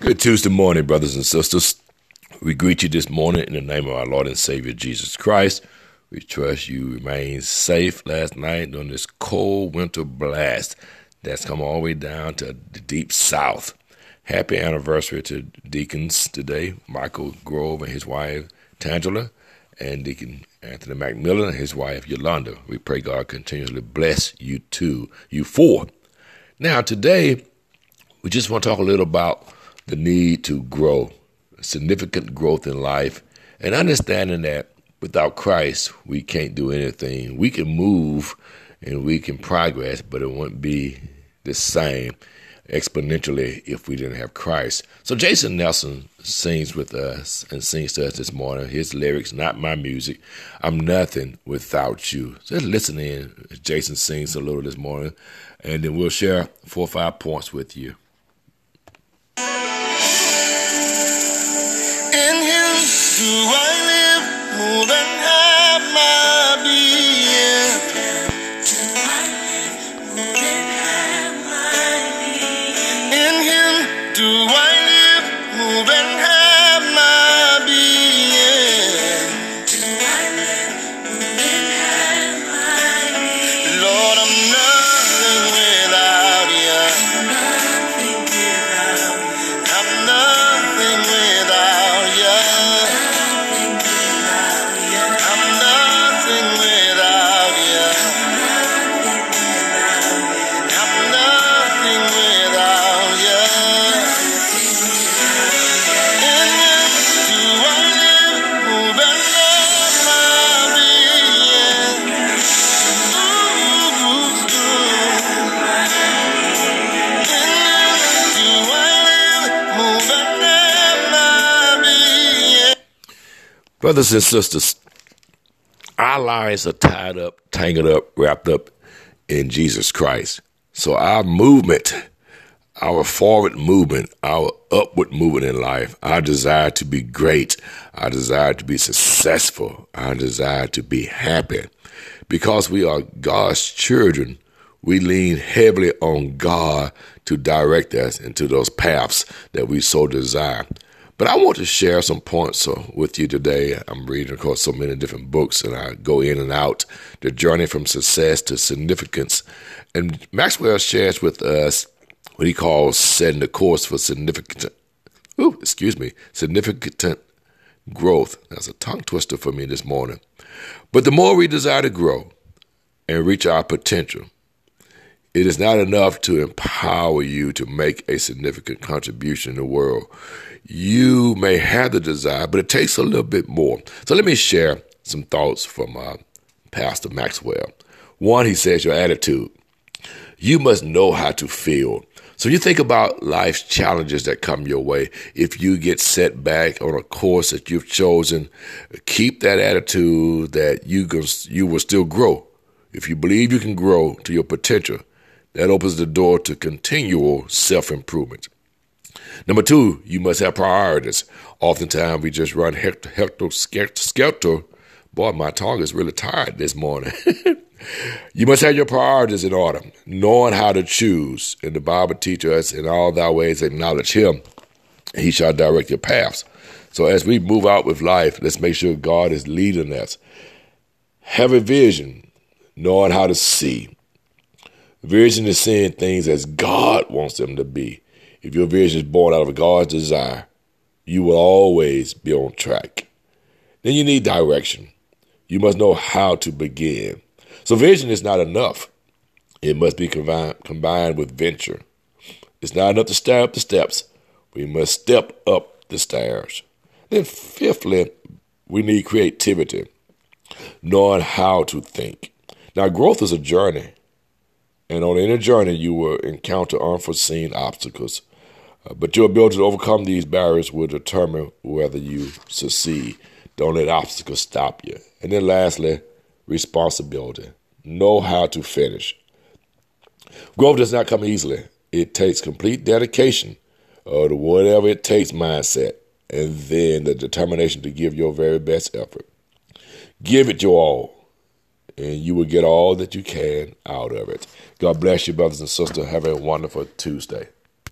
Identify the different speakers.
Speaker 1: Good Tuesday morning, brothers and sisters. We greet you this morning in the name of our Lord and Savior Jesus Christ. We trust you remain safe last night during this cold winter blast that's come all the way down to the deep south. Happy anniversary to deacons today, Michael Grove and his wife Tangela, and Deacon Anthony McMillan and his wife Yolanda. We pray God continuously bless you two, you four. Now today, we just want to talk a little about the need to grow, significant growth in life, and understanding that without Christ, we can't do anything. We can move and we can progress, but it wouldn't be the same exponentially if we didn't have Christ. So Jason Nelson sings with us and sings to us this morning. His lyrics, not my music. I'm nothing without you. So just listen in. Jason sings a little this morning, and then we'll share four or five points with you.
Speaker 2: Do I live more than have my being? In Him do I live more than have my being?
Speaker 1: Brothers and sisters, our lives are tied up, tangled up, wrapped up in Jesus Christ. So our movement, our forward movement, our upward movement in life, our desire to be great, our desire to be successful, our desire to be happy, because we are God's children, we lean heavily on God to direct us into those paths that we so desire. But I want to share some points uh, with you today. I'm reading, of course, so many different books, and I go in and out the journey from success to significance. And Maxwell shares with us what he calls setting the course for significant, ooh, excuse me, significant growth. That's a tongue twister for me this morning. But the more we desire to grow and reach our potential, it is not enough to empower you to make a significant contribution in the world. You may have the desire, but it takes a little bit more. So let me share some thoughts from uh, Pastor Maxwell. One, he says, your attitude. You must know how to feel. So you think about life's challenges that come your way. If you get set back on a course that you've chosen, keep that attitude that you can, you will still grow. If you believe you can grow to your potential, that opens the door to continual self improvement. Number two, you must have priorities. Oftentimes we just run hector, hector skelter. Boy, my tongue is really tired this morning. you must have your priorities in order, knowing how to choose. And the Bible teaches us, in all thy ways acknowledge him, he shall direct your paths. So as we move out with life, let's make sure God is leading us. Have a vision, knowing how to see. Vision is seeing things as God wants them to be. If your vision is born out of God's desire, you will always be on track. Then you need direction. You must know how to begin. So vision is not enough. It must be combined, combined with venture. It's not enough to stare up the steps. We must step up the stairs. Then fifthly, we need creativity, knowing how to think. Now growth is a journey. And on any journey, you will encounter unforeseen obstacles. Uh, but your ability to overcome these barriers will determine whether you succeed. Don't let obstacles stop you. And then lastly, responsibility. Know how to finish. Growth does not come easily. It takes complete dedication or to whatever it takes mindset and then the determination to give your very best effort. Give it your all, and you will get all that you can out of it. God bless you, brothers and sisters. Have a wonderful Tuesday.